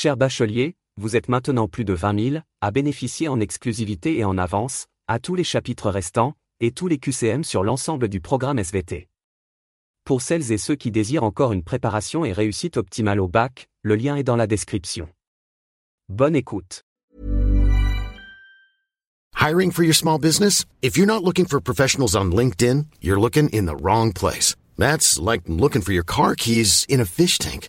Cher bachelier, vous êtes maintenant plus de 20 000 à bénéficier en exclusivité et en avance, à tous les chapitres restants, et tous les QCM sur l'ensemble du programme SVT. Pour celles et ceux qui désirent encore une préparation et réussite optimale au bac, le lien est dans la description. Bonne écoute. Hiring for your small business? If you're not looking for professionals on LinkedIn, you're looking in the wrong place. That's like looking for your car keys in a fish tank.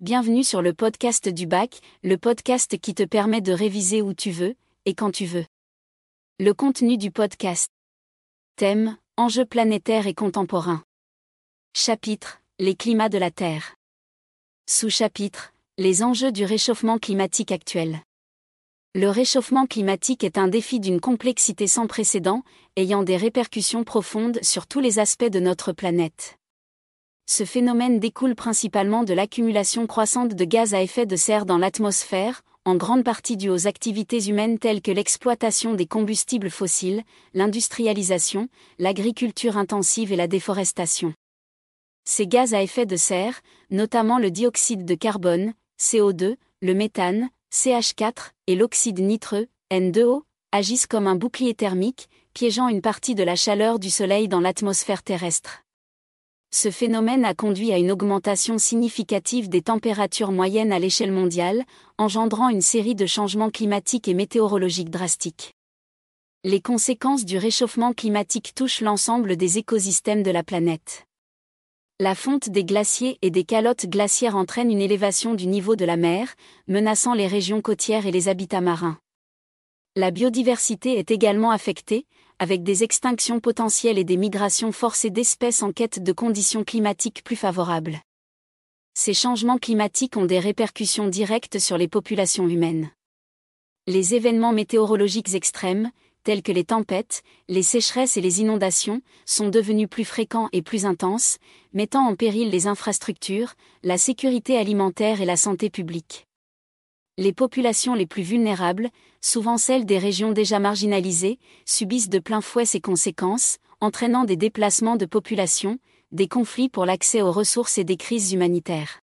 bienvenue sur le podcast du bac, le podcast qui te permet de réviser où tu veux, et quand tu veux. Le contenu du podcast. Thème, enjeux planétaires et contemporains. Chapitre, les climats de la Terre. Sous-chapitre, les enjeux du réchauffement climatique actuel. Le réchauffement climatique est un défi d'une complexité sans précédent, ayant des répercussions profondes sur tous les aspects de notre planète. Ce phénomène découle principalement de l'accumulation croissante de gaz à effet de serre dans l'atmosphère, en grande partie due aux activités humaines telles que l'exploitation des combustibles fossiles, l'industrialisation, l'agriculture intensive et la déforestation. Ces gaz à effet de serre, notamment le dioxyde de carbone, CO2, le méthane, CH4, et l'oxyde nitreux, N2O, agissent comme un bouclier thermique, piégeant une partie de la chaleur du Soleil dans l'atmosphère terrestre. Ce phénomène a conduit à une augmentation significative des températures moyennes à l'échelle mondiale, engendrant une série de changements climatiques et météorologiques drastiques. Les conséquences du réchauffement climatique touchent l'ensemble des écosystèmes de la planète. La fonte des glaciers et des calottes glaciaires entraîne une élévation du niveau de la mer, menaçant les régions côtières et les habitats marins. La biodiversité est également affectée, avec des extinctions potentielles et des migrations forcées d'espèces en quête de conditions climatiques plus favorables. Ces changements climatiques ont des répercussions directes sur les populations humaines. Les événements météorologiques extrêmes, tels que les tempêtes, les sécheresses et les inondations, sont devenus plus fréquents et plus intenses, mettant en péril les infrastructures, la sécurité alimentaire et la santé publique. Les populations les plus vulnérables, souvent celles des régions déjà marginalisées, subissent de plein fouet ces conséquences, entraînant des déplacements de population, des conflits pour l'accès aux ressources et des crises humanitaires.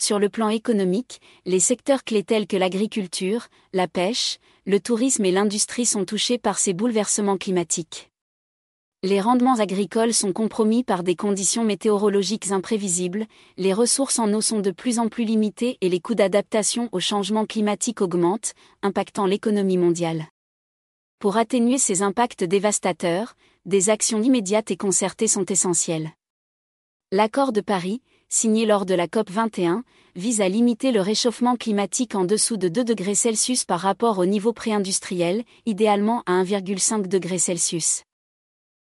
Sur le plan économique, les secteurs clés tels que l'agriculture, la pêche, le tourisme et l'industrie sont touchés par ces bouleversements climatiques. Les rendements agricoles sont compromis par des conditions météorologiques imprévisibles, les ressources en eau sont de plus en plus limitées et les coûts d'adaptation au changement climatique augmentent, impactant l'économie mondiale. Pour atténuer ces impacts dévastateurs, des actions immédiates et concertées sont essentielles. L'accord de Paris, signé lors de la COP 21, vise à limiter le réchauffement climatique en dessous de 2 degrés Celsius par rapport au niveau pré-industriel, idéalement à 1,5 degrés Celsius.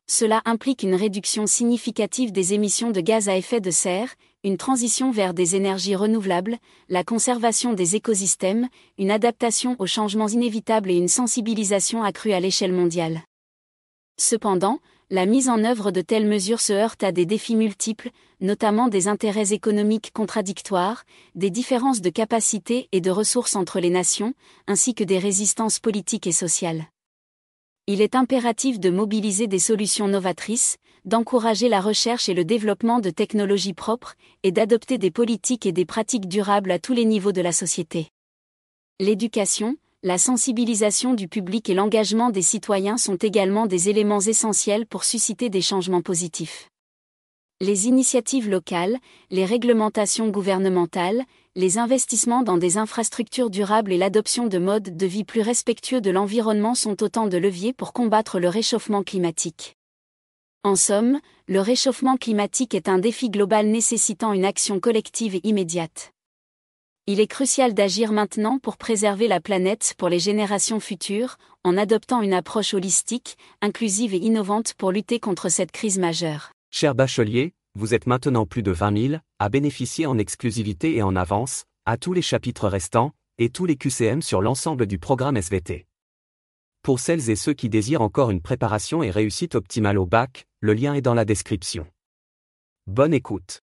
Cela implique une réduction significative des émissions de gaz à effet de serre, une transition vers des énergies renouvelables, la conservation des écosystèmes, une adaptation aux changements inévitables et une sensibilisation accrue à l'échelle mondiale. Cependant, la mise en œuvre de telles mesures se heurte à des défis multiples, notamment des intérêts économiques contradictoires, des différences de capacités et de ressources entre les nations, ainsi que des résistances politiques et sociales. Il est impératif de mobiliser des solutions novatrices, d'encourager la recherche et le développement de technologies propres, et d'adopter des politiques et des pratiques durables à tous les niveaux de la société. L'éducation, la sensibilisation du public et l'engagement des citoyens sont également des éléments essentiels pour susciter des changements positifs. Les initiatives locales, les réglementations gouvernementales, les investissements dans des infrastructures durables et l'adoption de modes de vie plus respectueux de l'environnement sont autant de leviers pour combattre le réchauffement climatique. En somme, le réchauffement climatique est un défi global nécessitant une action collective et immédiate. Il est crucial d'agir maintenant pour préserver la planète pour les générations futures, en adoptant une approche holistique, inclusive et innovante pour lutter contre cette crise majeure. Cher bachelier, vous êtes maintenant plus de 20 000 à bénéficier en exclusivité et en avance, à tous les chapitres restants, et tous les QCM sur l'ensemble du programme SVT. Pour celles et ceux qui désirent encore une préparation et réussite optimale au bac, le lien est dans la description. Bonne écoute.